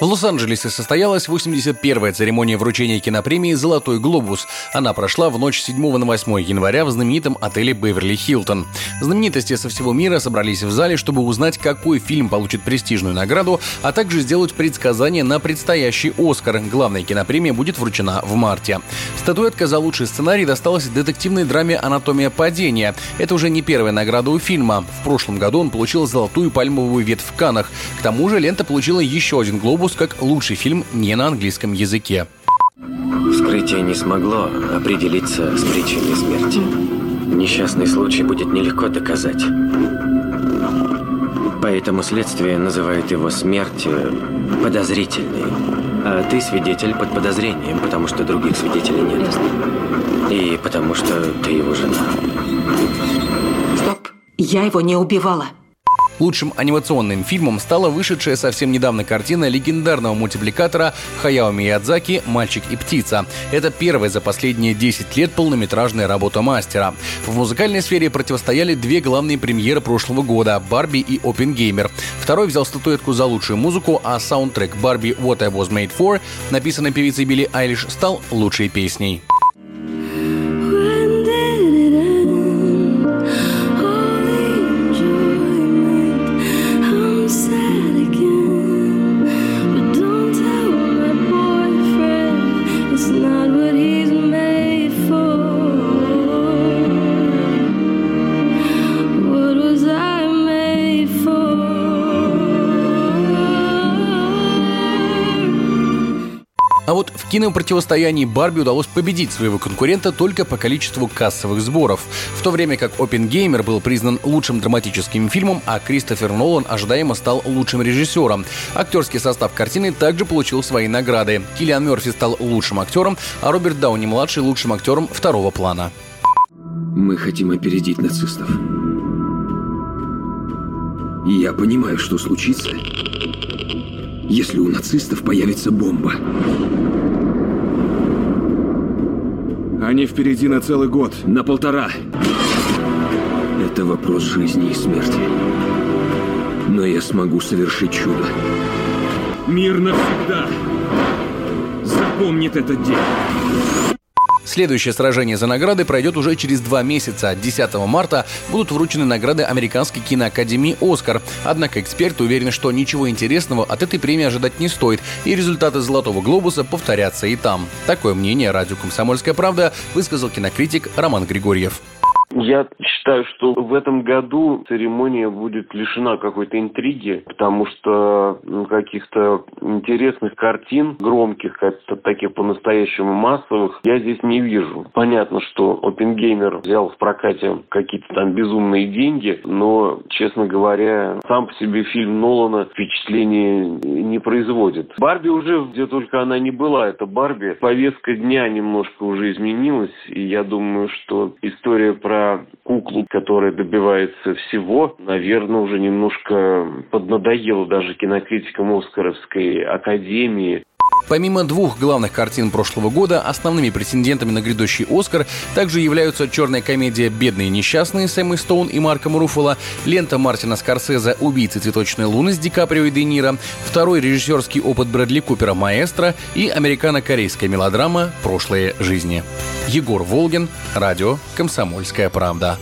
В Лос-Анджелесе состоялась 81-я церемония вручения кинопремии «Золотой глобус». Она прошла в ночь 7 на 8 января в знаменитом отеле «Беверли Хилтон». Знаменитости со всего мира собрались в зале, чтобы узнать, какой фильм получит престижную награду, а также сделать предсказание на предстоящий «Оскар». Главная кинопремия будет вручена в марте. Статуэтка за лучший сценарий досталась детективной драме «Анатомия падения». Это уже не первая награда у фильма. В прошлом году он получил золотую пальмовую ветвь в Канах. К тому же лента получила еще один глобус как лучший фильм не на английском языке. Вскрытие не смогло определиться с причиной смерти. Несчастный случай будет нелегко доказать. Поэтому следствие называет его смерть подозрительной. А ты свидетель под подозрением, потому что других свидетелей нет. Ясно. И потому что ты его жена. Стоп. Я его не убивала. Лучшим анимационным фильмом стала вышедшая совсем недавно картина легендарного мультипликатора Хаяо Миядзаки «Мальчик и птица». Это первая за последние 10 лет полнометражная работа мастера. В музыкальной сфере противостояли две главные премьеры прошлого года – «Барби» и «Опенгеймер». Второй взял статуэтку за лучшую музыку, а саундтрек «Барби What I Was Made For», написанный певицей Билли Айлиш, стал лучшей песней. А вот в кинопротивостоянии Барби удалось победить своего конкурента только по количеству кассовых сборов, в то время как Опенгеймер был признан лучшим драматическим фильмом, а Кристофер Нолан ожидаемо стал лучшим режиссером. Актерский состав картины также получил свои награды. Киллиан Мерфи стал лучшим актером, а Роберт Дауни-младший лучшим актером второго плана. Мы хотим опередить нацистов. Я понимаю, что случится, если у нацистов появится бомба. Они впереди на целый год. На полтора. Это вопрос жизни и смерти. Но я смогу совершить чудо. Мир навсегда запомнит этот день. Следующее сражение за награды пройдет уже через два месяца. 10 марта будут вручены награды Американской киноакадемии «Оскар». Однако эксперты уверены, что ничего интересного от этой премии ожидать не стоит, и результаты «Золотого глобуса» повторятся и там. Такое мнение радио «Комсомольская правда» высказал кинокритик Роман Григорьев. Я считаю, что в этом году церемония будет лишена какой-то интриги, потому что каких-то интересных картин, громких, как-то таких по-настоящему массовых, я здесь не вижу. Понятно, что Опенгеймер взял в прокате какие-то там безумные деньги, но, честно говоря, сам по себе фильм Нолана впечатление не производит. Барби уже, где только она не была, это Барби. Повестка дня немножко уже изменилась, и я думаю, что история куклу, которая добивается всего, наверное, уже немножко поднадоело даже кинокритикам Оскаровской академии. Помимо двух главных картин прошлого года, основными претендентами на грядущий «Оскар» также являются черная комедия «Бедные несчастные» с Эммой Стоун и Марком Руффало, лента Мартина Скорсезе «Убийцы цветочной луны» с Ди Каприо и Де Ниро, второй режиссерский опыт Брэдли Купера «Маэстро» и американо-корейская мелодрама «Прошлые жизни». Егор Волгин, радио «Комсомольская правда».